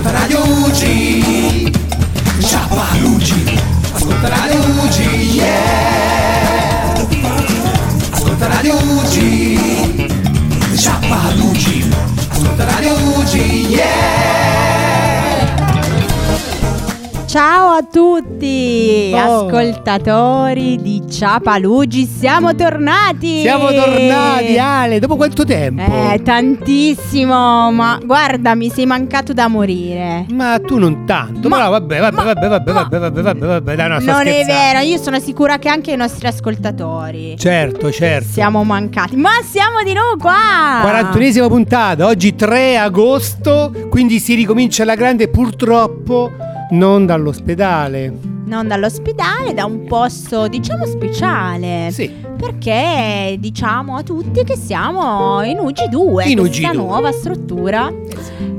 Ascolta Radio UG Ciapa UG Ascolta Radio UG Yeah Ciao a tutti, Oh. ascoltatori di Ciapalugi, siamo tornati! Siamo tornati, Ale, dopo quanto tempo? Eh, tantissimo, ma guarda, mi sei mancato da morire. Ma tu non tanto, Ma- però vabbè, vabbè, ma- vabbè, vabbè, ma- vabbè, vabbè, vabbè, vabbè, dai, no, sto non è scherzando. vero, io sono sicura che anche i nostri ascoltatori Certo, certo. siamo mancati, ma siamo di nuovo qua! 41esima puntata, oggi 3 agosto, quindi si ricomincia alla grande purtroppo non dall'ospedale. Non dall'ospedale, da un posto diciamo speciale. Sì, Perché diciamo a tutti che siamo in UG2, In questa UG2. nuova struttura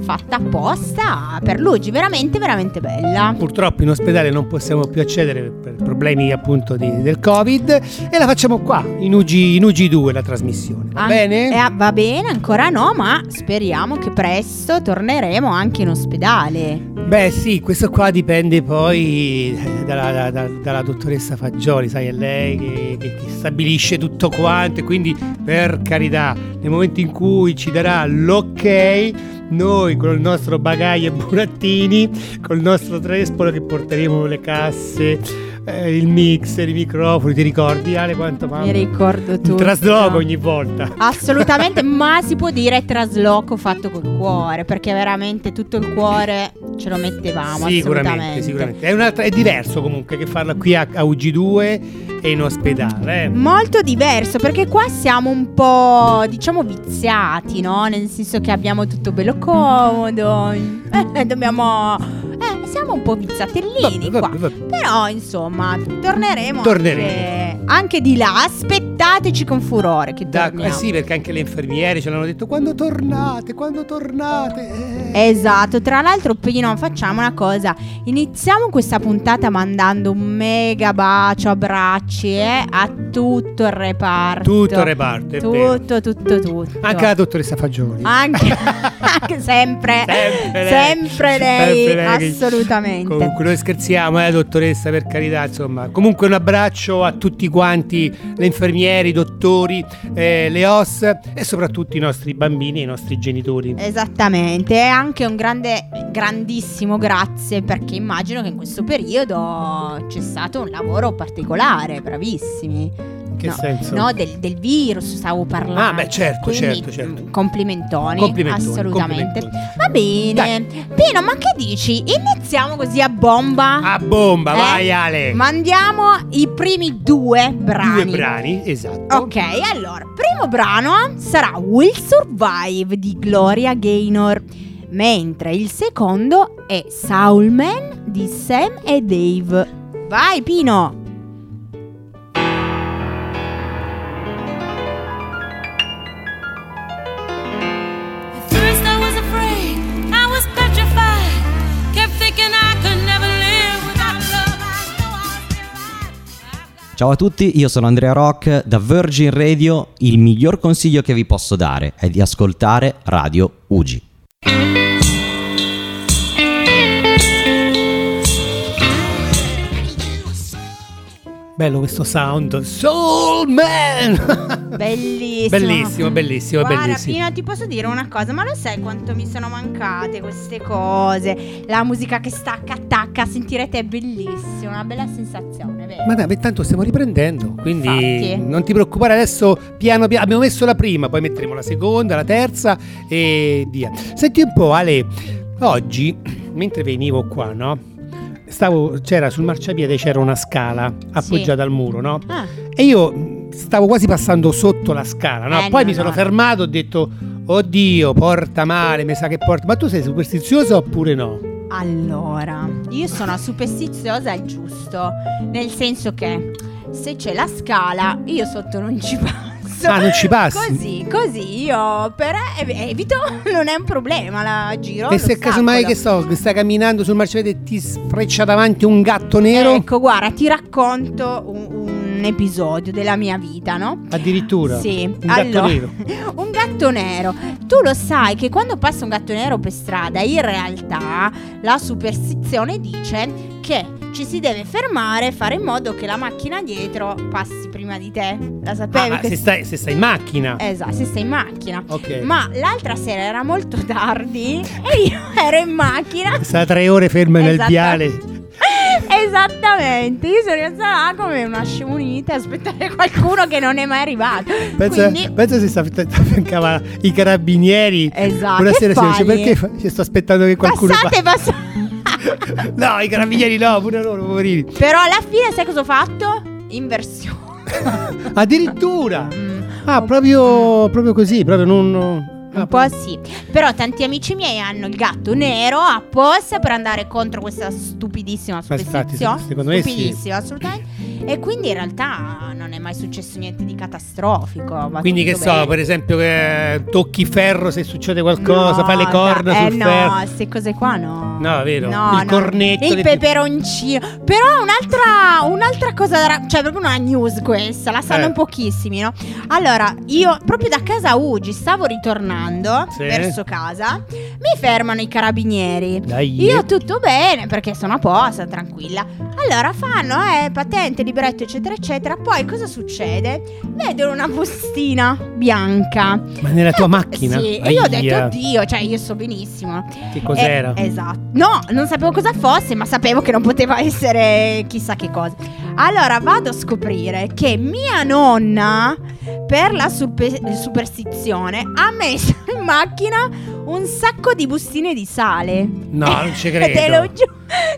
fatta apposta per l'UG, veramente veramente bella. purtroppo in ospedale non possiamo più accedere per problemi appunto di- del Covid e la facciamo qua, in, UG, in UG2 la trasmissione. Va An- bene? eh, va bene, ancora no, ma speriamo che presto torneremo anche in ospedale. Beh sì, questo qua dipende poi dalla, da- da- dalla dottoressa Fagioli, sai, è lei che, che- che stabilisce tutto quanto e quindi per carità, nel momento in cui ci darà l'ok, noi con il nostro bagaglio e burattini, col nostro trespolo che porteremo le casse, eh, il mixer, i microfoni, ti ricordi Ale quanto mamma? Mi ricordo tutto. Un trasloco ogni volta. Assolutamente, ma si può dire trasloco fatto col cuore, perché veramente tutto il cuore ce lo mettevamo. Sicuramente, assolutamente. sicuramente. È, un'altra- è diverso comunque che farla qui a, a UG2 e in ospedale. eh. Molto diverso perché qua siamo un po' diciamo viziati, no? Nel senso che abbiamo tutto bello comodo. eh, dobbiamo. Eh, siamo un po' viziatellini Vabbè, qua. vabbè, vabbè. Però insomma, torneremo. Torneremo. Anche, anche di là. Aspettateci con furore che Da- eh sì, perché anche le infermiere ce l'hanno detto quando tornate, quando tornate. Eh. Esatto, tra l'altro Pino facciamo una cosa, iniziamo questa puntata mandando un mega bacio, abbracci eh, a tutto il reparto. Tutto il reparto, vero. Tutto, tutto, tutto. Anche la dottoressa Fagioli. Anche, anche sempre, Sempre lei. sempre lei, Sempre lei assolutamente. Comunque noi scherziamo, eh, dottoressa, per carità, insomma. Comunque un abbraccio a tutti quanti, le infermiere, i dottori, eh, le OS e soprattutto i nostri bambini e i nostri genitori. Esattamente, e anche un grande, grandissimo grazie perché immagino che in questo periodo c'è stato un lavoro particolare, bravissimi. Che no, senso? No, del, del virus stavo parlando. Ah, beh, certo, Quindi, certo, certo. mm, Complimentoni, Complimentoni, assolutamente. complimentoni. Va bene. Dai. Pino, ma che dici? Iniziamo così a bomba? A bomba, Eh? vai Ale! Mandiamo i primi due brani. Due brani, esatto. Ok, allora, primo brano sarà Will Survive di Gloria Gaynor, mentre il secondo è Soul Man di Sam e Dave. Vai Pino! Ciao a tutti, io sono Andrea Rock da Virgin Radio. Il miglior consiglio che vi posso dare è di ascoltare Radio Ugi. Bello questo sound. Soul Man! Bellissimo. bellissimo, bellissimo, Guarda, bellissimo. Pino, ti posso dire una cosa, ma lo sai quanto mi sono mancate queste cose? La musica che stacca, attacca, sentirete è bellissimo, una bella sensazione, vero? Ma dai, intanto stiamo riprendendo, quindi Infatti. non ti preoccupare, adesso piano piano abbiamo messo la prima, poi metteremo la seconda, la terza e via. Senti un po' Ale, oggi mentre venivo qua, no? Stavo, c'era sul marciapiede c'era una scala appoggiata al muro, no? Ah, E io mh, stavo quasi passando sotto la scala, no? Eh, Poi no, mi sono no. fermato, ho detto "Oddio, porta male, mi sa che porta". Ma tu sei superstizioso oppure no? Allora, io sono superstiziosa al giusto, nel senso che se c'è la scala, io sotto non ci passo. Ah, non ci passi? Così, così io per ev- evito, non è un problema, la giro. e se casomai che so, che stai camminando sul marciapiede e ti sfreccia davanti un gatto nero? Ecco, guarda, ti racconto un- un episodio della mia vita, no? Addirittura. Sì, Un gatto allora, nero. un gatto nero. Tu lo sai che quando passa un gatto nero per strada, in realtà la superstizione dice che ci si deve fermare e fare in modo che la macchina dietro passi prima di te. La Ah, sapevi? ma che- se stai, se stai in macchina. Esatto, se sei in macchina. Ok. Ma l'altra sera era molto tardi e io ero in macchina. Sta tre ore ferma nel viale. Esattamente, io sono rimasta là come una scemunita a aspettare qualcuno che non è mai arrivato. Pensa, Quindi, pensa se affiancava i carabinieri. Esatto, Buonasera, perché sto aspettando che qualcuno passate, pa- passate. No, i carabinieri no, pure loro, poverini. Però alla fine sai cosa ho fatto? Inversione. Addirittura. Mm, Ah, proprio, proprio così, proprio non... Un po' sì. Però tanti amici miei hanno il gatto nero apposta per andare contro questa stupidissima superstizione. secondo me sì. Stupidissima, assolutamente. E quindi in realtà non è mai successo niente di catastrofico. Quindi che so, bene. per esempio che tocchi ferro se succede qualcosa, No, fai le corna dai, sul eh, ferro. No, queste cose qua no. No, vero? No, Il no. cornetto Il peperoncino. Però un'altra, un'altra cosa, ra- cioè proprio una news questa, la sanno Eh. pochissimi, no? Allora, io proprio da casa Ugi stavo ritornando Sì. verso casa, mi fermano i carabinieri. Dai. Io tutto bene perché sono a posto, tranquilla. Allora fanno, eh, patente, libretto, eccetera, eccetera. Poi cosa succede? Vedono una bustina bianca. Ma nella tua macchina? Sì, e io ho Aia. detto, oddio, cioè io so benissimo. Che cos'era? Eh, esatto. No, non sapevo cosa fosse, ma sapevo che non poteva essere chissà che cosa. Allora vado a scoprire che mia nonna, per la super- superstizione, ha messo in macchina un sacco di bustine di sale. No, non ci credo. te, lo giu-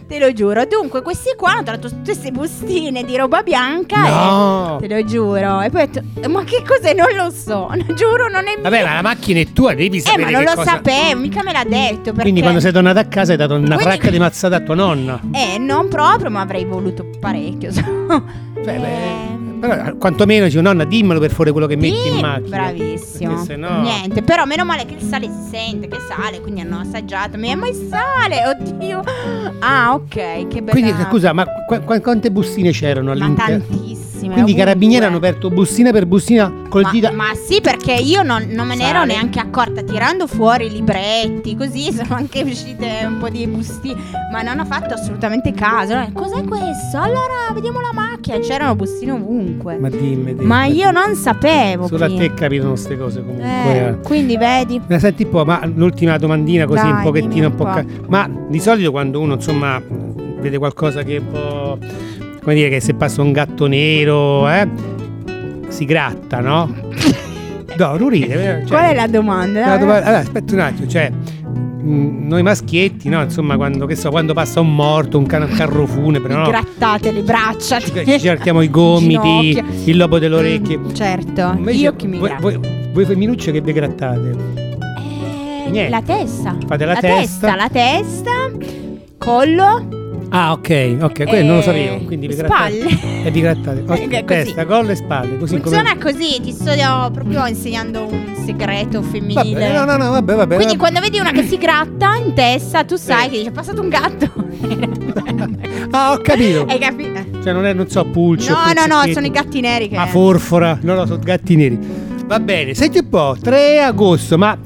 te lo giuro. Dunque, questi qua hanno tratto tutte queste bustine di roba bianca. No. E te lo giuro. E poi ho detto, ma che cos'è? Non lo so. Giuro, non è mio. Vabbè, ma la macchina è tua, devi Eh, sapere ma non lo cosa... sapevo, mica me l'ha detto. Perché... Quindi quando sei tornata a casa hai dato una Quindi- fracca di mazzata a tua nonna. Eh, non proprio, ma avrei voluto parecchio. Beh, Eh, beh, però quantomeno dico, nonna, dimmelo per fare quello che metti sì, in macchina. Bravissimo. Perché se no... Niente, però meno male che il sale si sente, che sale, quindi hanno assaggiato. Ma è mai sale, oddio. Ah, ok, che bella. Quindi scusa, ma qu- qu- quante bustine c'erano ma all'interno? Tantissime. Quindi i carabinieri hanno aperto bustina per bustina col Ma, dito. ma sì, perché io non, non me ne ero neanche accorta. Tirando fuori i libretti, così sono anche uscite un po' di bustine. Ma non ho fatto assolutamente caso. Eh, Cos'è questo? Allora vediamo la macchina. C'erano bustine ovunque. Ma dimmi, dimmi. Ma io non sapevo. Solo a prima. te capitano queste cose comunque. Eh, eh. quindi vedi. Ma senti un po', ma l'ultima domandina così Dai, un pochettino un po'. po'. ca- ma di solito quando uno insomma vede qualcosa che è un po'. Come dire che se passa un gatto nero, eh? Si gratta, no? No, eh, cioè- Qual è la domanda? la domanda- allora, aspetta un attimo, cioè. Noi maschietti, no? Insomma, quando, che so, quando passa un morto, un can- carro funebre, no? Grattate le braccia. Ci cerchiamo i gomiti, il lobo delle orecchie. Mm, certo. Invece io che mi voi, voi, voi femminucce che vi grattate? Eh, Niente. la testa. Fate la testa. testa. La testa. Collo. Ah, ok, ok, quello non lo Eh, sapevo. Quindi vi grattate. spalle. E vi grattate. Ok, Eh, testa, collo e spalle. Così Funziona come. così, ti sto proprio insegnando un segreto femminile. Vabbè, no, no, no, vabbè, vabbè. Quindi vabbè. quando vedi una che si gratta in testa, tu sai Sì. che dice è passato un gatto. Ah, ho capito. Hai capito? Cioè, non è, non so, pulce. No, no, no, sono i gatti neri che. Ma forfora. No, no, sono gatti neri. Va bene, senti un po', 3 agosto, ma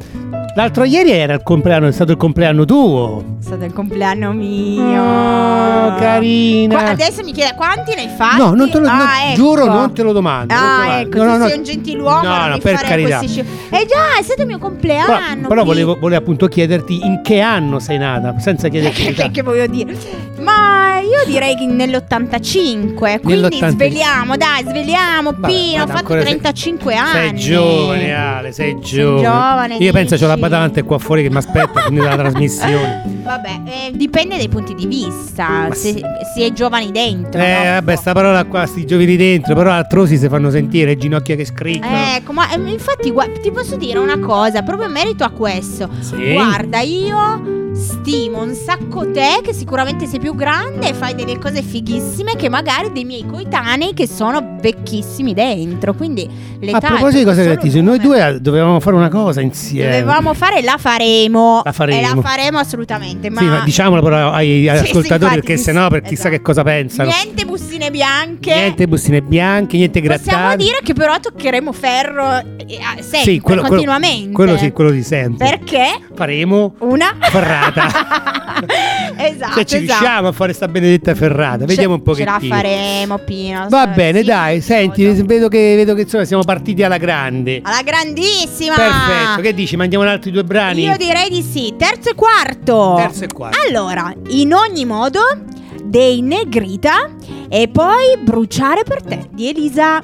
l'altro ieri era il compleanno, è stato il compleanno tuo. È stato il compleanno mio. Oh, carina. Qua- adesso mi chiede quanti ne hai fatti? No, non te lo ah, no, ecco. giuro, non te lo domando. lo Ah, domando. ecco, No, tu no, sei un gentiluomo, No, no, per fare carità. questi Eh già, è stato il mio Però, compleanno. però qui. volevo, volevo appunto chiederti in che anno sei nata, senza chiederti l'età. che voglio dire? Ma io direi che nell'85. Quindi Nell'85. sveliamo, dai, sveliamo. Vabbè, Pino, ho fatto ancora sei- 35 Sei anni. giovane, Ale, sei giovane. giovane, Io penso c'ho la dici? Badante qua fuori che mi aspetta finire la trasmissione. Vabbè, eh, dipende dai punti di vista. Se si è giovani dentro. Eh, no? vabbè, sta parola qua, sti giovani dentro, però altrosi si fanno sentire, ginocchia che scricchiano. Ecco, ma eh, infatti gua- ti posso dire una cosa, proprio in merito a questo. Sì. Guarda, io stimo un sacco te che sicuramente sei più grande e fai delle cose fighissime che magari dei miei coetanei che sono vecchissimi dentro. Quindi l'età A proposito di cose gratis, noi due dovevamo fare una cosa insieme. Dovevamo fare, la faremo. La faremo. E la faremo assolutamente. Ma, Sì, ma diciamolo però ai, agli Sì, sì, ascoltatori infatti, perché sennò per chissà esatto. che cosa pensano. Niente bustine bianche. Niente bustine bianche, niente Possiamo grattate. dire che però toccheremo ferro eh, sempre, sì, quello, quello- continuamente. quello sì, quello di sempre. Perché Faremo una ferrata. esatto, Se ci esatto. riusciamo a fare sta benedetta ferrata, vediamo un Ce- pochettino. Ce la faremo, Pino. Va bene, sì, dai, senti, sì. vedo che, vedo che insomma, siamo partiti alla grande. Alla grandissima. Perfetto, che dici? Mandiamo un altri due brani? Io direi di sì. Terzo e quarto. Terzo e quarto. Allora, in ogni modo, dei Negrita e poi Bruciare per te di Elisa.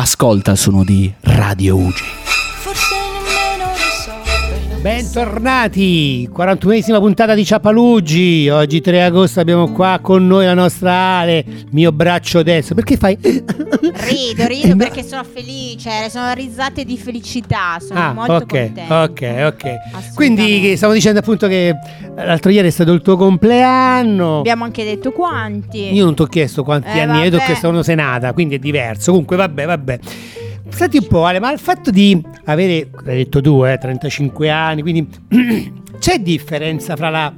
Ascolta il suono di Radio Ugi. Bentornati, 41esima puntata di Ciapaluggi. Oggi 3 agosto abbiamo qua con noi la nostra Ale, mio braccio destro. Perché fai? Rido, rido perché sono felice, sono risate di felicità, sono Ah, molto ok, contenta. ok, ok. Quindi stavo dicendo appunto che l'altro ieri è stato il tuo compleanno. Abbiamo anche detto quanti. Io non ti ho chiesto quanti Eh, anni hai, ti ho vabbè. chiesto quando sei nata, quindi è diverso. Comunque, vabbè, vabbè. Senti un po', Ale, ma il fatto di avere, l'hai detto tu, eh, 35 anni, quindi c'è differenza fra la,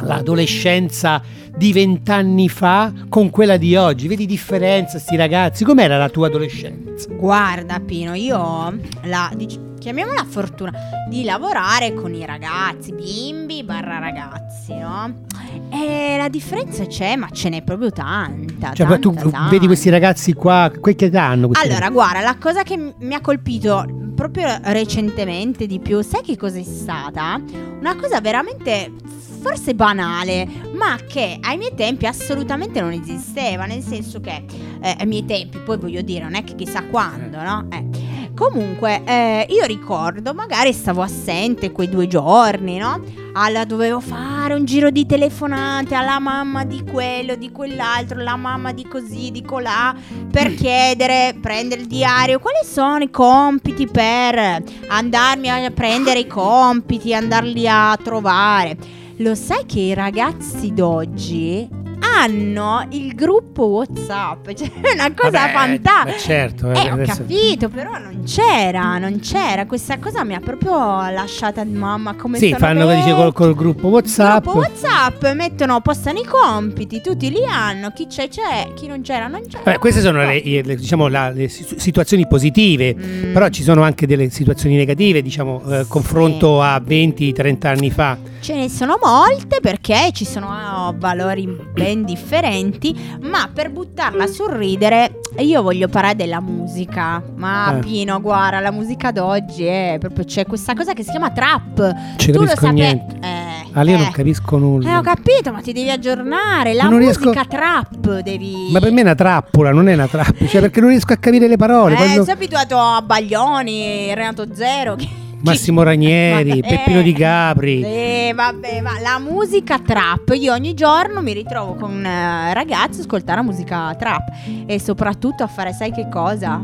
l'adolescenza di vent'anni fa con quella di oggi? Vedi differenza, sti ragazzi? Com'era la tua adolescenza? Guarda Pino, io la dic- chiamiamola fortuna di lavorare con i ragazzi, bimbi barra ragazzi, no? E la differenza c'è, ma ce n'è proprio tanta. Cioè, poi tu tanta, tanta. vedi questi ragazzi qua, quel che danno? Allora, guarda, la cosa che mi ha colpito proprio recentemente di più, sai che cosa è stata? Una cosa veramente forse banale, ma che ai miei tempi assolutamente non esisteva, nel senso che eh, ai miei tempi, poi voglio dire, non è che chissà quando, no? Eh. Comunque, eh, io ricordo, magari stavo assente quei due giorni, no? Alla dovevo fare un giro di telefonate alla mamma di quello, di quell'altro, la mamma di così, di colà, per chiedere, prendere il diario, quali sono i compiti per andarmi a prendere i compiti, andarli a trovare. Lo sai che i ragazzi d'oggi hanno il gruppo WhatsApp, cioè è una cosa Vabbè, fantastica. certo, eh, Eh, ho adesso- capito, però non c'era, non c'era. Questa cosa mi ha proprio lasciata mamma come Sì, fanno che dice col, col gruppo WhatsApp. Gruppo WhatsApp, mettono, postano i compiti, tutti li hanno, chi c'è c'è, chi non c'era non c'è. Vabbè, queste sono le, le- diciamo, la- le si- situazioni positive, Mm. però ci sono anche delle situazioni negative, diciamo, eh, Sì. confronto a 20-30 anni fa. Ce ne sono molte perché ci sono oh, valori ben differenti, ma per buttarla sul ridere io voglio parlare della musica. Ma Eh. Pino, guarda, la musica d'oggi è proprio c'è questa cosa che si chiama trap. Ci tu lo sapevi? Eh, Ah, io eh. non capisco nulla. Eh, ho capito, ma ti devi aggiornare. La musica riesco- trap devi. Ma per me è una trappola, non è una trappola, cioè perché non riesco a capire le parole. Eh, quando- sei abituato a Baglioni, Renato Zero. che- Massimo Ranieri, Ma- Peppino eh, Di Capri. Eh, vabbè, ma la musica trap. Io ogni giorno mi ritrovo con un eh, ragazzo a ascoltare la musica trap. E soprattutto a fare, sai che cosa?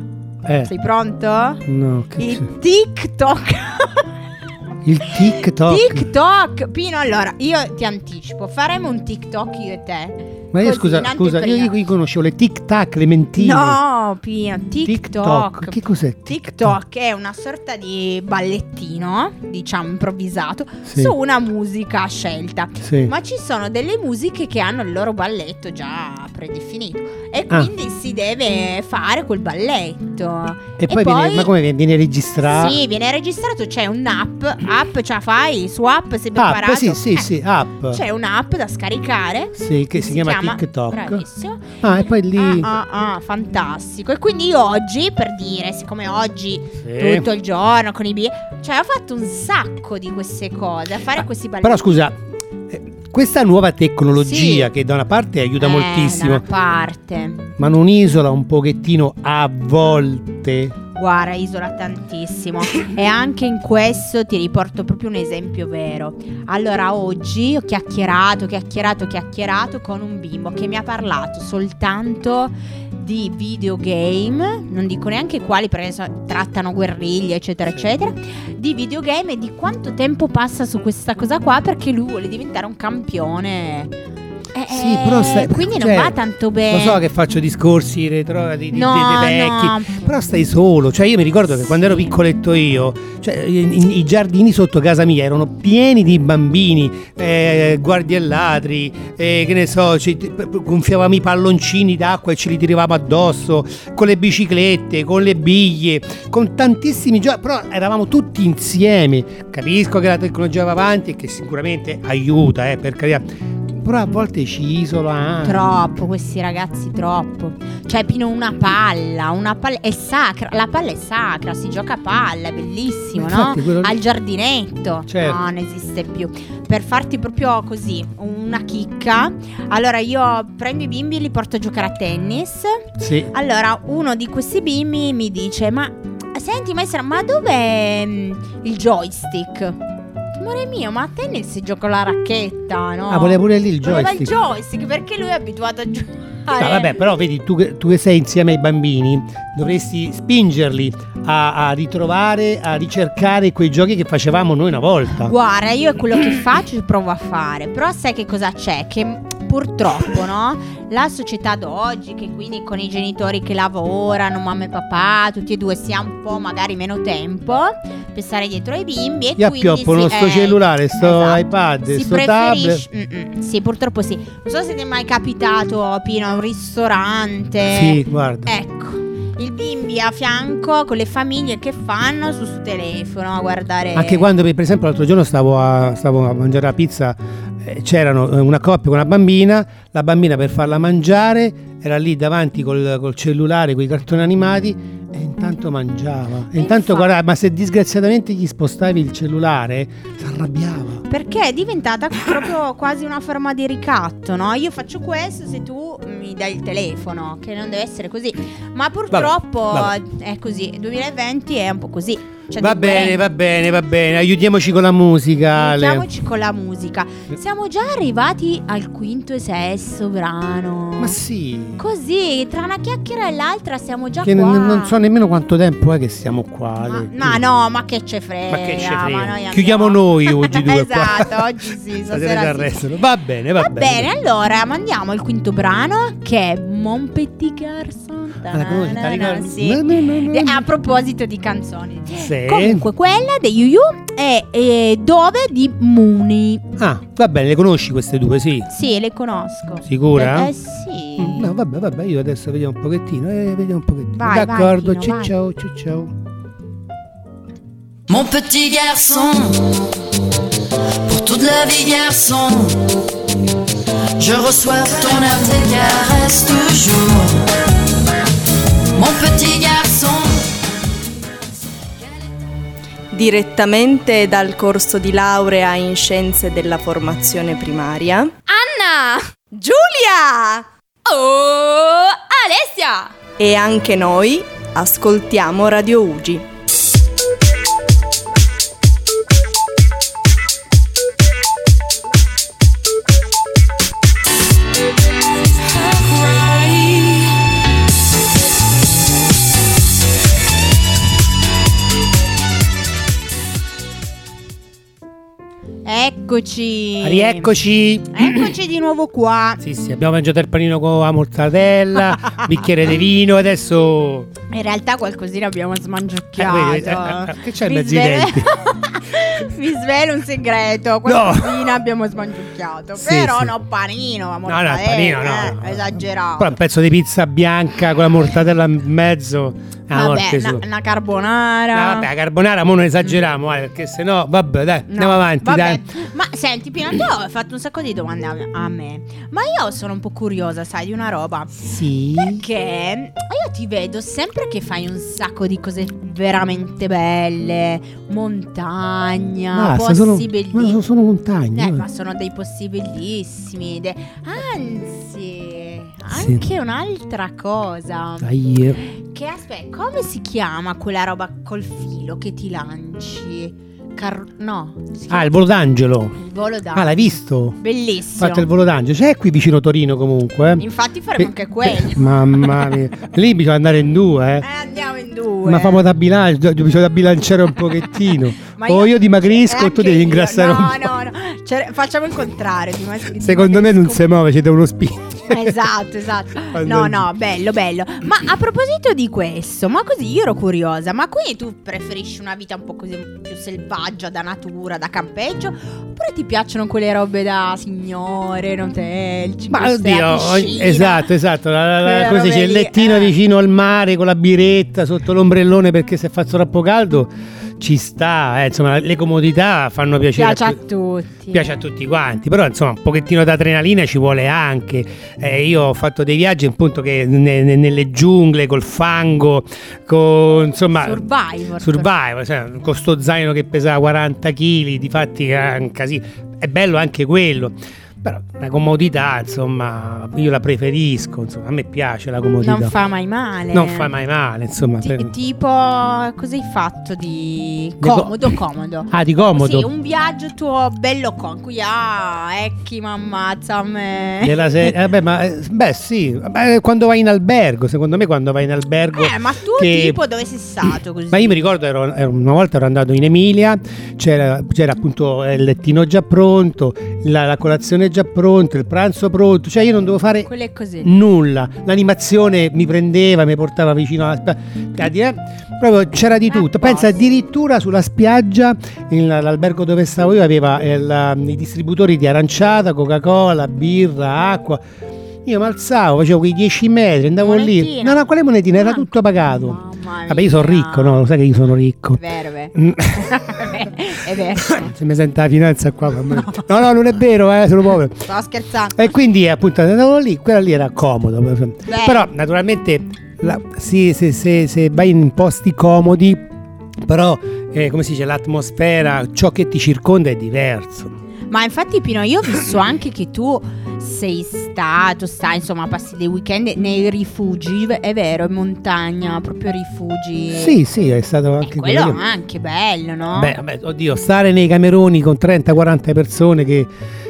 Eh, Sei pronto? no, che? Il TikTok. Il TikTok. TikTok. Pino, allora, io ti anticipo. Faremo un TikTok io e te. Ma io scusa, scusa, io, io conoscevo le tic tac, le mentine. No, Pino, TikTok. Che cos'è? TikTok è una sorta di ballettino, diciamo improvvisato, Sì. su una musica scelta. Sì. Ma ci sono delle musiche che hanno il loro balletto già predefinito e Ah. quindi si deve fare quel balletto. E poi, viene, ma come viene? Viene registrato? Sì, viene registrato, c'è un'app, app ce la fai, su app App, preparato. sì, sì, Eh, sì, app. C'è un'app da scaricare. Sì, che si, chiama, TikTok. Bravissimo. Ah, e poi lì. Ah, ah, ah, fantastico. E quindi oggi, per dire, siccome oggi Sì. tutto il giorno con i biglietti, cioè ho fatto un sacco di queste cose, a fare Ah, questi balletti. Però scusa, eh, questa nuova tecnologia Sì. che da una parte aiuta Eh, moltissimo, Da una parte. ma non isola un pochettino a volte Guarda, isola tantissimo. e anche in questo ti riporto proprio un esempio vero. Allora, oggi ho chiacchierato, chiacchierato, chiacchierato con un bimbo che mi ha parlato soltanto di videogame, non dico neanche quali perché so- trattano guerriglie, eccetera, eccetera, di videogame e di quanto tempo passa su questa cosa qua perché lui vuole diventare un campione. Eh, Sì, però stai- quindi cioè, non va tanto bene. Lo so che faccio discorsi retro di, di- No, di- vecchi, no. però stai solo. Cioè, io mi ricordo che quando ero piccoletto io, cioè, i, i giardini sotto casa mia erano pieni di bambini, eh, guardie e ladri, eh, che ne so, ci, gonfiavamo i palloncini d'acqua e ce li tiravamo addosso, con le biciclette, con le biglie, con tantissimi giochi, però eravamo tutti insieme. Capisco che la tecnologia va avanti e che sicuramente aiuta, eh, per carità. Però a volte ci isola anche. Troppo, questi ragazzi troppo. Cioè, Pino, una palla, una palla è sacra, la palla è sacra, si gioca a palla, è bellissimo, no? infatti quello lì- Al giardinetto. Certo. No, non esiste più. Per farti proprio così, una chicca. Allora, io prendo i bimbi e li porto a giocare a tennis. Sì. Allora, uno di questi bimbi mi dice: Ma senti, maestra, ma dov'è mm, il joystick? Amore mio, ma a tennis si gioca la racchetta, no? Ah, voleva pure lì il Voleva il joystick. joystick perché lui è abituato a giocare. Ah, vabbè, però vedi, tu che, tu che sei insieme ai bambini, dovresti spingerli a, a ritrovare, a ricercare quei giochi che facevamo noi una volta. Guarda, io è quello che faccio e provo a fare. Però sai che cosa c'è? Che purtroppo, no? La società d'oggi, che quindi con i genitori che lavorano, mamma e papà, tutti e due si ha un po' magari meno tempo per stare dietro ai bimbi e Gli appioppono si- sto eh, cellulare, sto esatto. iPad, si sto tablet. Mm-mm, sì purtroppo sì non so se ti è mai capitato Pino a un ristorante Sì, guarda. ecco il bimbi a fianco con le famiglie che fanno su sul telefono a guardare Anche quando, per esempio, l'altro giorno stavo a, stavo a mangiare la pizza, c'erano eh, una coppia con una bambina, la bambina per farla mangiare era lì davanti col, col cellulare, con i cartoni animati e intanto mangiava. E intanto guarda, ma se disgraziatamente gli spostavi il cellulare, si arrabbiava. perché è diventata proprio quasi una forma di ricatto no? io faccio questo se tu mi dai il telefono che non deve essere così ma purtroppo vabbè. è così 2020 è un po' così Cioè, Va bene, brand. va bene, va bene. Aiutiamoci con la musica. Aiutiamoci con la musica. Siamo già arrivati al quinto e sesto brano. Ma sì. Così, tra una chiacchiera e l'altra siamo già Che qua. non, non so nemmeno quanto tempo è che siamo qua. Ma, ma no, ma che ce frega. Ma che ce ma frega. noi Chiudiamo noi oggi due qua. esatto, oggi sì, Stasera sì. Va bene, va, Va bene, allora mandiamo il quinto brano che è Mon Petit Garçon. A proposito di canzoni. Sì. Comunque, quella degli Yu Yu è eh, Dove di Mooney. Ah, va bene, le conosci queste due, sì. Sì, le conosco. Sicura? Eh, eh, sì. Mm, No, vabbè, vabbè, io adesso vediamo un pochettino, eh, vediamo un pochettino. Vai, vai, D'accordo, Pino, vai. ciao, ciao, ciao. Mon petit garçon, pour toute la vie garçon, je reçois ton âme des caresses toujours. Mon petit garçon, Direttamente dal corso di laurea in scienze della formazione primaria. Anna! Giulia! Oh! Alessia! E anche noi ascoltiamo Radio Ugi. Eccoci. Rieccoci. Eccoci di nuovo qua. Sì, sì, abbiamo mangiato il panino con la mozzarella, bicchiere di vino, adesso... In realtà qualcosina abbiamo Eh, smangiucchiato. eh, eh, che c'è in mezzo svelo- denti? Vi svelo un segreto. Qualcosina abbiamo smangiucchiato. Sì, Però sì. no panino, a No, no, mortadella, panino no, eh, no, no. Esagerato. Poi un pezzo di pizza bianca con la mortadella in mezzo. Ah, Vabbè, una, carbonara. No, vabbè, la carbonara, mo non esageriamo, eh, perché sennò, vabbè, dai, No, andiamo avanti, vabbè. dai. Ma senti, Pino, tu hai fatto un sacco di domande a, a me. Ma io sono un po' curiosa, sai, di una roba. Sì. Perché io ti vedo sempre che fai un sacco di cose veramente belle. Montagna, Basta, posti sono, bellissimi. ma sono, sono montagne. Eh, eh. ma sono dei posti bellissimi. de- Anzi, anche un'altra cosa. Dai, che aspetta, come si chiama quella roba col filo che ti lanci? Car- no, si Ah, il volo d'angelo. il volo d'angelo. Ah, l'hai visto? Bellissimo. Fatto il volo d'angelo. C'è qui vicino Torino comunque. eh. Infatti faremo Eh, anche quello. eh, mamma mia. Lì bisogna andare in due, eh. Eh, andiamo in due. Ma famo da bilancio, bisogna bilanciare un pochettino. Ma o io dimagrisco o eh, tu devi io. ingrassare no, un po'. No, no, Cioè, facciamo il contrario. dimagri- Secondo me non dimagrisco si muove, dà uno spinto. Esatto, esatto. No, no, bello, bello. Ma a proposito di questo, ma così io ero curiosa, ma quindi tu preferisci una vita un po' così più selvaggia, da natura, da campeggio? Oppure ti piacciono quelle robe da signore, in hotel, ci Ma stai a oddio, esatto, esatto. La, la- la- dice, robe il lettino eh. vicino al mare con la biretta sotto l'ombrellone perché se fa troppo caldo ci sta. eh, insomma, le comodità fanno piacere Piace a tu- tutti. piace a tutti quanti, però insomma un pochettino d'adrenalina ci vuole anche. Eh, io ho fatto dei viaggi appunto che ne- ne- nelle giungle, col fango, con insomma... Survivor. Survivor, cioè, con sto zaino che pesava 40 kg, difatti è un casino. È bello anche quello. Però la comodità, insomma, io la preferisco, insomma, a me piace la comodità. Non fa mai male. Non fa mai male, insomma. Per- tipo, cosa hai fatto di co- comodo, comodo? Ah, di comodo. Sì, un viaggio tuo bello con cui ah, ecchi, ma ammazza a me. Della se- eh, beh, ma, eh, beh, sì, Beh, quando vai in albergo, secondo me quando vai in albergo... Eh, ma tu che- tipo dove sei stato così? Ma io mi ricordo, ero, ero- una volta ero andato in Emilia, c'era, c'era appunto il lettino già pronto, la, la colazione già pronta, il pranzo pronto, cioè io non dovevo fare nulla. L'animazione mi prendeva, mi portava vicino alla spiaggia. Proprio c'era di tutto. Pensa addirittura sulla spiaggia, l'albergo dove stavo io aveva il- i distributori di aranciata, Coca-Cola, birra, acqua. Io mi alzavo, facevo quei 10 metri, andavo lì. Monetine. No, no, quale monetina? Era Ah, tutto pagato. Mamma Vabbè, io sono ricco, no? Lo sai che io sono ricco. È vero, è vero. Mm. Se mi sente la finanza qua. fammi- No, no, non è vero, eh, sono povero. Stavo scherzando. E quindi appunto andavo lì, quella lì era comodo. Però naturalmente la- sì, se, se- se vai in posti comodi, però eh, come si dice, l'atmosfera, ciò che ti circonda è diverso. Ma infatti Pino, io ho visto anche che tu sei stato, stai insomma, passi dei weekend nei rifugi, è vero, in montagna, proprio rifugi. Sì, sì, è stato anche Quello quello. è anche bello, no? Beh, vabbè, oddio, stare nei cameroni con 30-40 persone che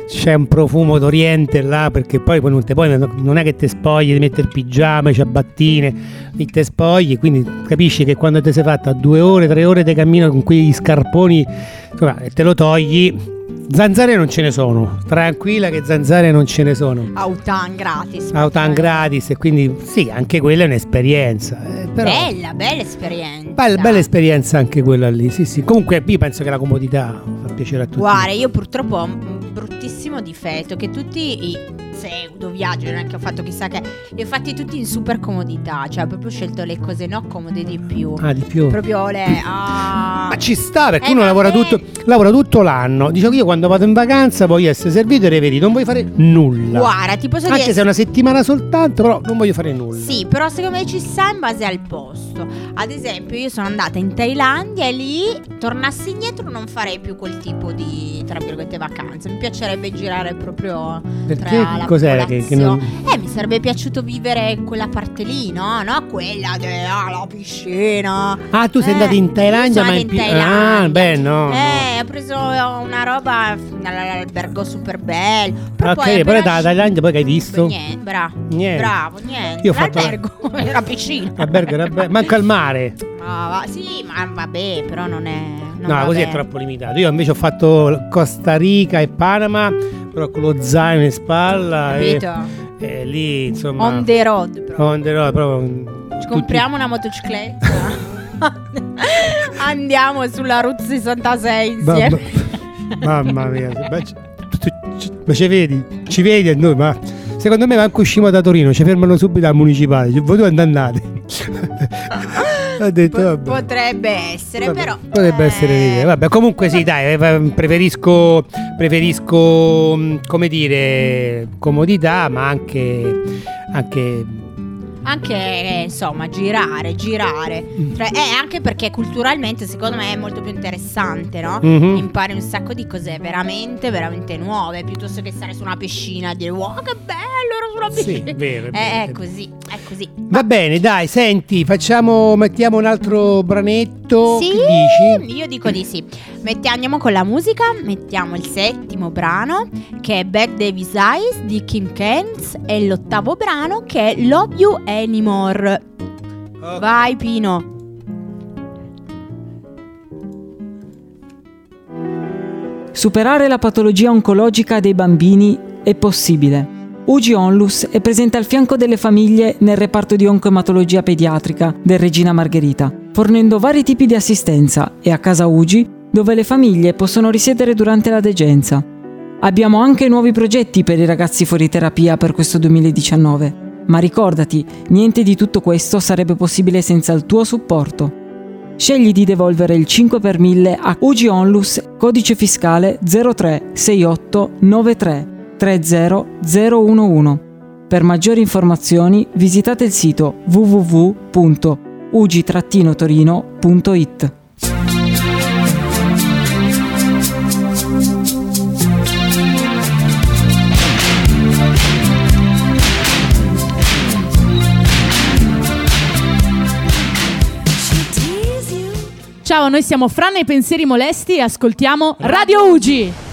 c'è un profumo d'oriente là, perché poi, poi non, te, poi non è che ti spogli, ti metti il pigiama, ciabattine, ti spogli, quindi capisci che quando ti sei fatta due ore, tre ore di cammino con quei scarponi, insomma, e te lo togli, zanzare non ce ne sono, tranquilla che zanzare non ce ne sono. Autan gratis. Autan gratis e quindi sì, anche quella è un'esperienza. eh, però... Bella, bella esperienza. Bella, bella esperienza anche quella lì, sì sì. Comunque io penso che la comodità fa piacere a tutti. Guarda, io purtroppo ho un bruttissimo difetto che tutti i pseudo viaggi, non è che ho fatto chissà che, li ho fatti tutti in super comodità, cioè ho proprio scelto le cose no comode di più. Ah, di più. Proprio le... ah. Ma ci sta perché Eh, uno lavora me- tutto, lavora tutto l'anno. Dicevo io quando vado in vacanza voglio essere servito e reverito, non voglio fare nulla. Guarda, ti posso Anche dire... se è una settimana soltanto, però non voglio fare nulla. Sì, però secondo me ci sta in base al posto. Ad esempio, io sono andata in Thailandia e lì tornassi indietro non farei più quel tipo di, tra virgolette, vacanze. Mi piacerebbe girare proprio Perché tra la cos'era che, che non... Eh, mi sarebbe piaciuto vivere quella parte lì, no? No, quella della piscina. Ah, tu sei Eh, andato in Thailandia, ma andata in, pi- Thailandia. Ah, beh, no. Eh, ho preso una roba all'albergo super bello. Però ok, poi però dalla Thailandia poi che hai visto? Niente, bravo. Niente. Bravo, niente. Io ho fatto la- L'albergo era piscina. Albergo era bello. Manca il mare. Ah, va- sì, ma vabbè, però non è. non No, così è bene. troppo limitato. Io invece ho fatto Costa Rica e Panama, però con lo zaino in spalla. E, Capito? e lì, insomma. On the road, proprio. on the road, proprio. Ci compriamo una motocicletta. Andiamo sulla Route 66 Mamma, insieme. mamma mia, ma ci, ma ci vedi? Ci vedi a noi? Ma secondo me manco uscimo da Torino, ci fermano subito al municipale. Voi dove andate? Ho detto, vabbè. potrebbe essere, Vabbè, però. potrebbe eh, essere l'idea. Vabbè, comunque sì, dai, eh, preferisco, preferisco mh, come dire, comodità, ma anche, anche Anche, eh, insomma, girare, girare. Mm. Cioè, eh, anche perché culturalmente, secondo me, è molto più interessante, no? Mhm. Impari un sacco di cose veramente, veramente nuove, piuttosto che stare su una piscina e dire, wow, che bello, sulla Sì, vero, è Eh, vero, è è così, è così. Va bene, dai, senti, facciamo, mettiamo un altro branetto. Sì, Che dici? io dico di sì. Metti- andiamo con la musica, mettiamo il settimo brano che è Back Davis Eyes di Kim Kentz e l'ottavo brano che è Love You Anymore. Vai Pino. Superare la patologia oncologica dei bambini è possibile. Ugi Onlus è presente al fianco delle famiglie nel reparto di oncoematologia pediatrica del Regina Margherita, fornendo vari tipi di assistenza e a casa Ugi dove le famiglie possono risiedere durante la degenza. Abbiamo anche nuovi progetti per i ragazzi fuori terapia per questo 2019, ma ricordati, niente di tutto questo sarebbe possibile senza il tuo supporto. Scegli di devolvere il 5 per 1000 a UG Onlus, codice fiscale 036893 30011. Per maggiori informazioni visitate il sito www.ugi-torino.it. Ciao, noi siamo Fran e pensieri molesti e ascoltiamo Radio Ugi.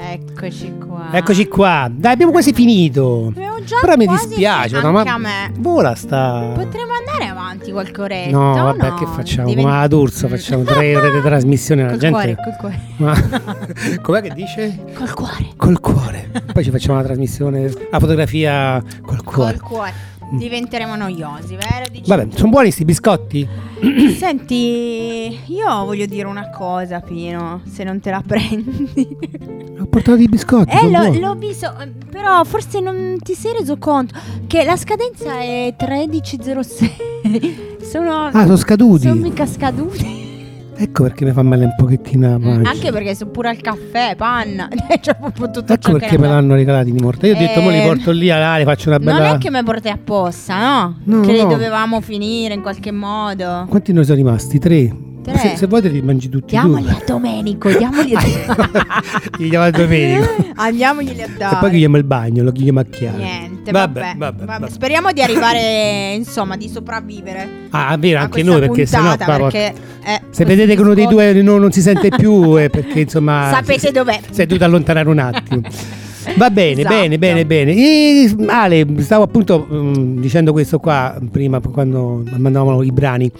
Eccoci qua. Eccoci qua. Dai, abbiamo quasi finito. Abbiamo già Però mi dispiace, anche ma a me. vola sta. Potremmo andare avanti qualche oretta. No, vabbè, no? che facciamo? Divent- Come ad Urso, facciamo tre ore di trasmissione. Col gente. cuore, col cuore. Ma com'è che dice? Col cuore. Col cuore. Poi ci facciamo la trasmissione, la fotografia col cuore. Col cuore. Diventeremo noiosi, vero? Dici? Vabbè, sono buoni sti biscotti? Senti, io voglio dire una cosa, Pino, se non te la prendi. Ho portato i biscotti. Eh, l'ho, buoni. l'ho visto, eh, però forse non ti sei reso conto che la scadenza è 13.06. Sono, Ah, sono scaduti. sono mica scaduti. Ecco perché mi fa male un pochettino la pancia. Anche perché sono pure al caffè, panna. Cioè, tutto Ecco perché me l'hanno regalati di morte. Io ho detto, mo li Eh, porto lì all'aria, faccio una Non bella. è che mi porti apposta, no? No, che li no. dovevamo finire in qualche modo. Quanti noi sono rimasti? Tre. Tre. Se, se vuoi te li mangi tutti Diamoli tu. a Domenico, diamogli a Gli diamo a Domenico. Andiamoglieli a E dare. poi chiediamo il bagno, lo chiediamo a chiave. Niente, Vabbè, vabbè, vabbè, vabbè. vabbè. Speriamo di arrivare, insomma, di sopravvivere. Ah, vero, anche noi perché sennò puntata, qua- perché, eh, Se vedete che uno dei due non, non si sente più è perché insomma Sapete dov'è. Si è dovuto allontanare un attimo. Va bene, Esatto. bene, bene, bene. E, Ale, stavo appunto mm, dicendo questo qua prima quando mandavamo i brani.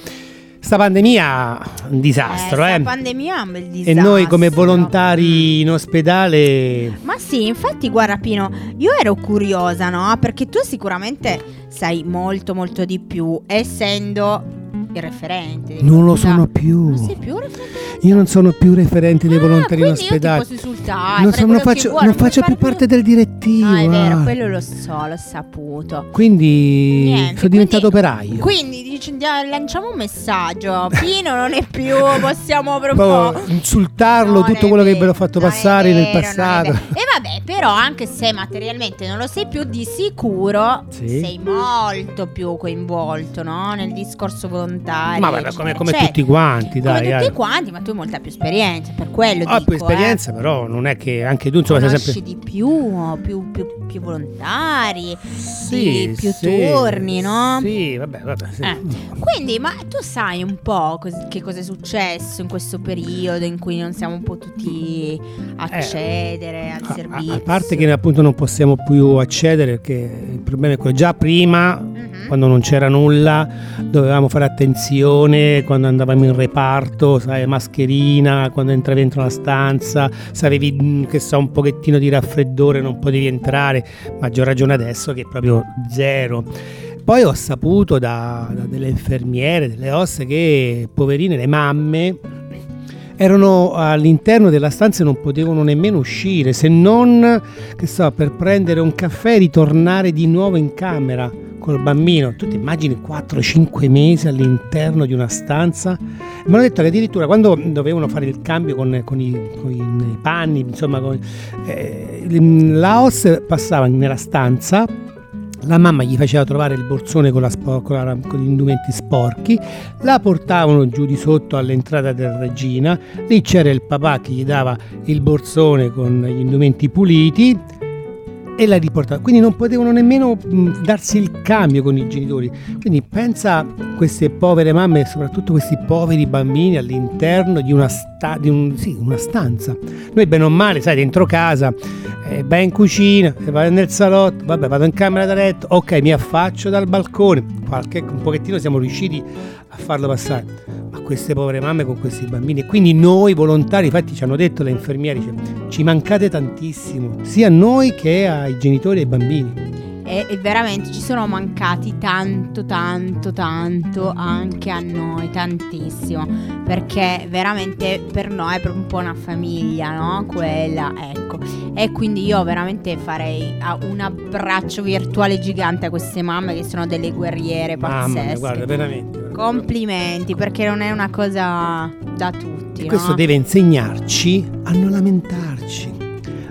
Sta pandemia un disastro, eh, eh. pandemia è un bel E disastro. noi come volontari in ospedale Ma sì, infatti, guarda Pino, io ero curiosa, no? Perché tu sicuramente sai molto, molto di più, essendo il referente. non lo sono più. Non sei più? Io non sono più referente dei Ah, volontari in ospedale. posso insultare. non, so- non che faccio, vuoi, non faccio più parte del direttivo. Ah, è vero, Ale. quello lo so, l'ho saputo. Quindi Niente, sono diventato quindi- operaio. Quindi dici- lanciamo un messaggio. Pino non è più, possiamo proprio. Insultarlo, tutto quello che vero, ve l'ho fatto passare nel vero, è passato. E però anche se materialmente non lo sei più, di sicuro Sì. sei molto più coinvolto no? nel discorso volontario. Ma vabbè, come, come eccetera. tutti quanti, Come dai. tutti Ale. quanti, ma tu hai molta più esperienza, per quello Ho dico, più esperienza, però non è che anche tu insomma sei sempre. di più, più, più, più volontari, Sì, più sì, turni, no? Sì, vabbè, vabbè. sì. Eh, Quindi, ma tu sai un po' cos- che cosa è successo in questo periodo in cui non siamo potuti accedere al Eh, A- parte che appunto non possiamo più accedere perché il problema è quello già prima Mhm. quando non c'era nulla dovevamo fare attenzione quando andavamo in reparto, sai, mascherina, quando entravi dentro una stanza, se avevi mm, che so un pochettino di raffreddore non potevi entrare, maggior ragione adesso che è proprio zero. Poi ho saputo da, da delle infermiere, delle osse che poverine le mamme erano all'interno della stanza e non potevano nemmeno uscire, se non so, per prendere un caffè e ritornare di nuovo in camera col bambino. Tu ti immagini 4-5 mesi all'interno di una stanza? Mi hanno detto che addirittura quando dovevano fare il cambio con, con i, con i panni, insomma, con, eh, la OS passava nella stanza La mamma gli faceva trovare il borsone con, la spo- con la- con gli indumenti sporchi, la portavano giù di sotto all'entrata del Regina, lì c'era il papà che gli dava il borsone con gli indumenti puliti e la riportava. Quindi non potevano nemmeno mh, darsi il cambio con i genitori. Quindi pensa a queste povere mamme e soprattutto questi poveri bambini all'interno di una, sta- di un- sì, una stanza. Noi bene o male, sai, dentro casa, eh, vai in cucina, eh, vado nel salotto, vabbè, vado in camera da letto, ok, mi affaccio dal balcone. Qualche, un pochettino siamo riusciti a farlo passare. Ma queste povere mamme con questi bambini. E quindi noi volontari, infatti ci hanno detto le infermiere, ci mancate tantissimo, sia a noi che ai genitori e ai bambini. E, e veramente ci sono mancati tanto, tanto, tanto anche a noi, tantissimo. Perché veramente per noi è proprio un po' una famiglia, no? Quella, ecco. E quindi io veramente farei ah, un abbraccio virtuale gigante a queste mamme che sono delle guerriere Mamma pazzesche. guarda, veramente. Complimenti, perché non è una cosa da tutti. Questo no? deve insegnarci a non lamentarci.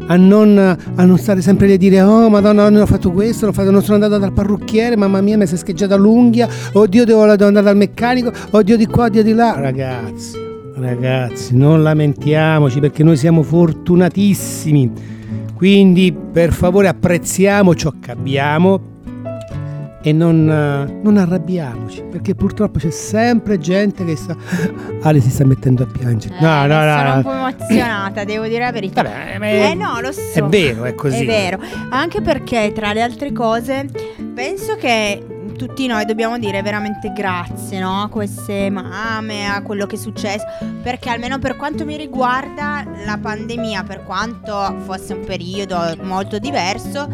A non, a non stare sempre lì a dire oh madonna non ho fatto questo, non, ho fatto- non sono andato dal parrucchiere, mamma mia mi si è scheggiata l'unghia, oddio devo, devo andare dal meccanico, oddio di qua, oddio di là. Ragazzi, ragazzi, non lamentiamoci perché noi siamo fortunatissimi. Quindi per favore apprezziamo ciò che abbiamo e non, eh, non arrabbiamoci perché purtroppo c'è sempre gente che sta Ale si sta mettendo a piangere Eh, no no sono no, un po' emozionata, devo dire la verità. Vabbè, ma è- eh no, lo so. è vero è così È vero, anche perché tra le altre cose penso che tutti noi dobbiamo dire veramente grazie no? a queste mamme, a quello che è successo, perché almeno per quanto mi riguarda la pandemia, per quanto fosse un periodo molto diverso,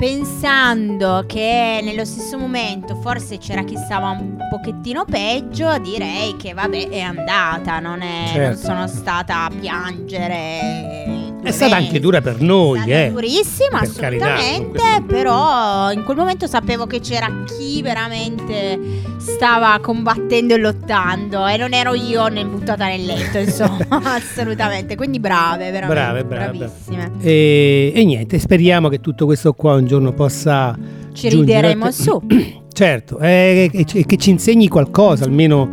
pensando che nello stesso momento forse c'era chi stava un pochettino peggio, direi che vabbè è andata, non, è, non Certo. sono stata a piangere. È stata anche dura per noi eh durissima, Per carità, assolutamente. questo- però in quel momento sapevo che c'era chi veramente stava combattendo e lottando. E non ero io nel buttata nel letto, insomma, assolutamente. Quindi brave, veramente. Brave, brave. Bravissime. e, e niente speriamo che tutto questo qua un giorno possa Ci a rideremo te- su. certo e, e- e che ci insegni qualcosa almeno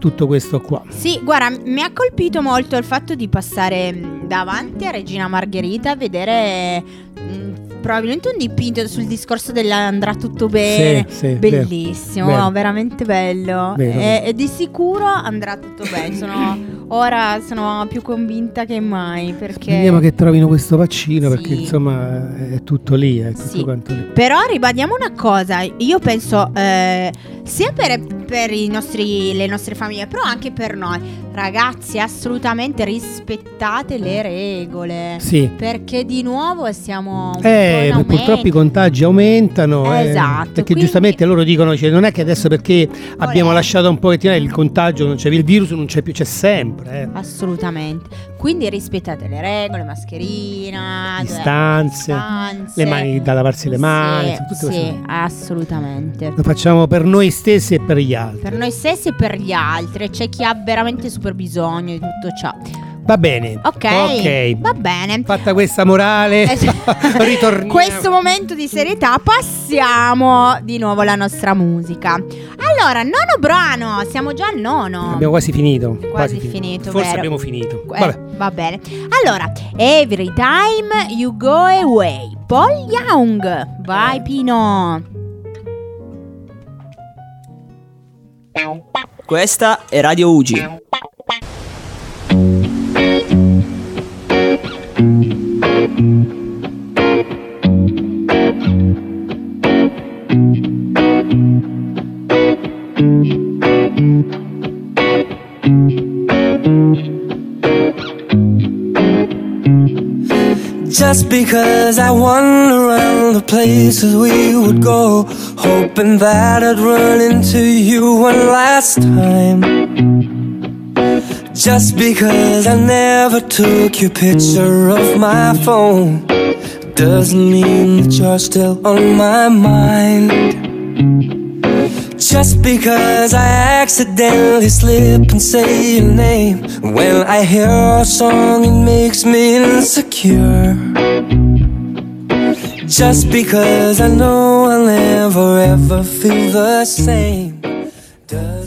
tutto questo qua. Sì, guarda, mi ha colpito molto il fatto di passare mh, davanti a Regina Margherita a vedere mh, probabilmente un dipinto sul discorso dell'andrà tutto bene. Sì, sì. Bellissimo, Vero. no, veramente bello. Vero. E, e di sicuro andrà tutto bene. Sono, ora sono più convinta che mai. Perché... Speriamo che trovino questo vaccino Sì. perché insomma è tutto lì, è tutto quanto lì. Però ribadiamo una cosa, io penso eh, sia per, per i nostri, le nostre famiglie, però anche per noi. Ragazzi, assolutamente rispettate le regole. Sì. Perché di nuovo siamo po' Eh, purtroppo i contagi aumentano. eh, Esatto, perché quindi- giustamente loro dicono: cioè, non è che adesso perché abbiamo lasciato un pochettino il contagio, non c'è il virus, non c'è più, c'è sempre. eh. Assolutamente. Quindi rispettate le regole, mascherina, Distanze, distanze. le mani da lavarsi le mani, Sì, sì, assolutamente. Lo facciamo per noi stessi e per gli altri. Per noi stessi e per gli altri, c'è chi ha veramente super bisogno di tutto ciò. Va bene. Ok, Ok. va bene. Fatta questa morale, ritorniamo. Questo momento di serietà passiamo di nuovo alla nostra musica. Allora, nono brano, siamo già al nono. Abbiamo quasi finito. Quasi finito, Forse vero. abbiamo finito. Eh, Vabbè. va bene. Allora, Every Time You Go Away, Paul Young. Vai Pino. Questa è Radio Ugi. Just because I wander around the places we would go, hoping that I'd run into you one last time. Just because I never took your picture of my phone, doesn't mean that you're still on my mind. Just because I accidentally slip and say your name When I hear a song it makes me insecure Just because I know I'll never ever feel the same. Doesn't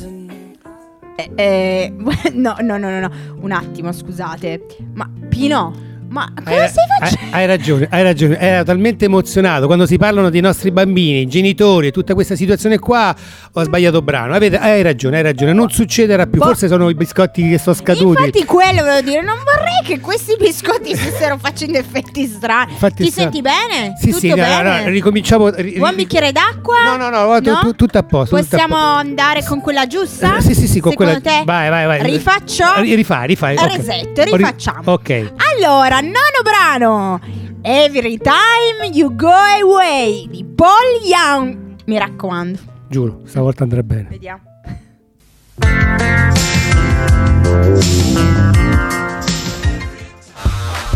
Eh, eh, no, no, no, no, no, un attimo, scusate. Ma Pino, ma cosa Hai, stai hai- facendo? hai ragione, hai ragione. Era talmente emozionato quando si parlano dei nostri bambini, i genitori e tutta questa situazione qua. Ho sbagliato brano. Avete- hai ragione, hai ragione. Non succederà più. Boh. Forse sono i biscotti che sono scaduti. Infatti quello volevo dire, non vorrei che questi biscotti stessero facendo effetti strani. Infatti Ti sta- senti bene? Sì, Tutto sì, no, no, bene? no, ricominciamo. ri- Vuoi un bicchiere d'acqua? No, no, no, tu- tu- tutto a posto. tutto a Possiamo posto. andare con quella giusta? Eh, sì, sì, sì, con Secondo quella. te? Vai, vai, vai. Rifaccio? Rifai, rifai. ok. Resetto, Ri- rifacciamo. Ok. Allora, nono brano. Every time you go away di Paul Young. Mi raccomando. Giuro, stavolta andrà bene. Vediamo.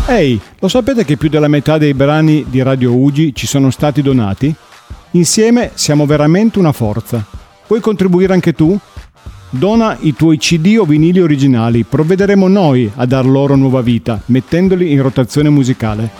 Ehi, lo sapete che più della metà dei brani di Radio Ugi ci sono stati donati? Insieme siamo veramente una forza. Puoi contribuire anche tu? Dona i tuoi CD o vinili originali, provvederemo noi a dar loro nuova vita, mettendoli in rotazione musicale.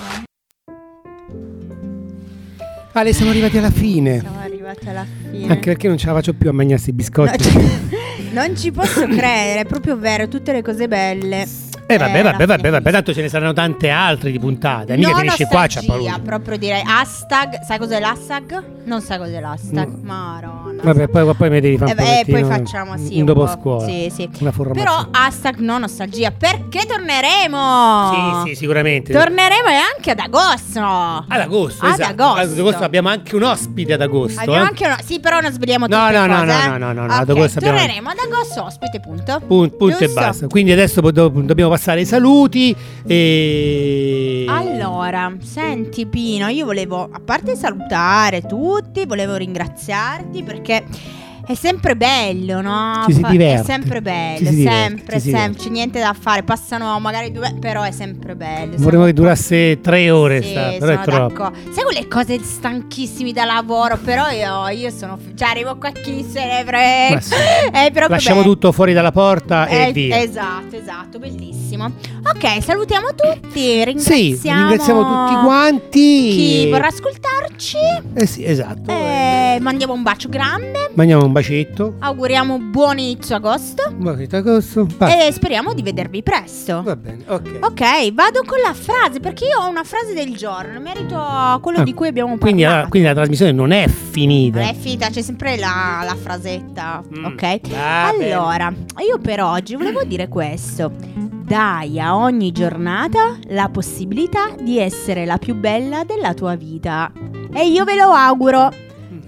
Ale, siamo arrivati alla fine. Siamo arrivati alla fine. Anche perché non ce la faccio più a mangiare questi biscotti. Non ci posso credere, è proprio vero, tutte le cose belle. Eh vabbè, Eh, vabbè, vabbè, fine vabbè, tanto ce ne saranno tante altre di puntate. Mica No finisce qua, c'ha paura. proprio direi hashtag, sai cos'è l'hashtag? Non sai cos'è l'hashtag, Mm. Maronna. Vabbè, poi, poi mi devi fare Eh un beh, poi pochettino facciamo sì, un un dopo po'. scuola. Sì, sì. Una formazione. Però hashtag no nostalgia, perché torneremo? Sì, sì, sicuramente. Torneremo e anche ad agosto. Ad agosto, Ad esatto. agosto. Ad agosto abbiamo anche un ospite ad agosto. Abbiamo eh. anche una... Sì, però non sveliamo No, tutte no, no, cose, no, eh. no, no, no, no, Ok, ad agosto abbiamo- Torneremo ad agosto, ospite, punto. Punto, punto e Giusto? basta. Quindi adesso po- do- dobbiamo passare ai saluti. E. Allora, senti Pino, io volevo, a parte salutare tutti, volevo ringraziarti perché è sempre bello, no? Ci si diverte. È sempre bello, Ci si diverte, sempre, ci si sempre, c'è niente da fare, passano magari due, però è sempre bello. Vorremmo che durasse tre ore, Sì, sta, però sono è troppo. Sai quelle cose stanchissimi da lavoro, però io, io sono, cioè arrivo qua chi se ne frega. Sì. Proprio Lasciamo bello. tutto fuori dalla porta e Eh, via. Esatto, esatto, bellissimo. Ok, salutiamo tutti, ringraziamo, Sì, ringraziamo tutti quanti. chi vorrà ascoltarci. Eh sì, esatto. Eh, mandiamo un bacio grande. Mandiamo un bacetto. Auguriamo buon inizio agosto. Bacetto agosto. Basta. E speriamo di vedervi presto. Va bene, ok. Ok, vado con la frase perché io ho una frase del giorno. in Merito a quello Ah, di cui abbiamo Quindi, parlato. la, quindi la trasmissione non è finita. Non è finita, c'è sempre la, la frasetta. Mm, Ok. va bene. allora, io per oggi volevo dire questo. Dai a ogni giornata la possibilità di essere la più bella della tua vita. E io ve lo auguro.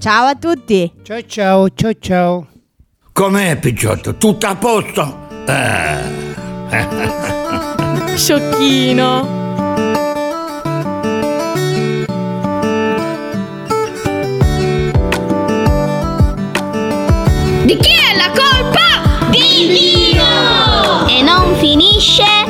Ciao a tutti. Ciao ciao, ciao ciao. Com'è Picciotto? Tutto a posto? Eh. Sciocchino. Di chi è la colpa? Di Dino! E non finisce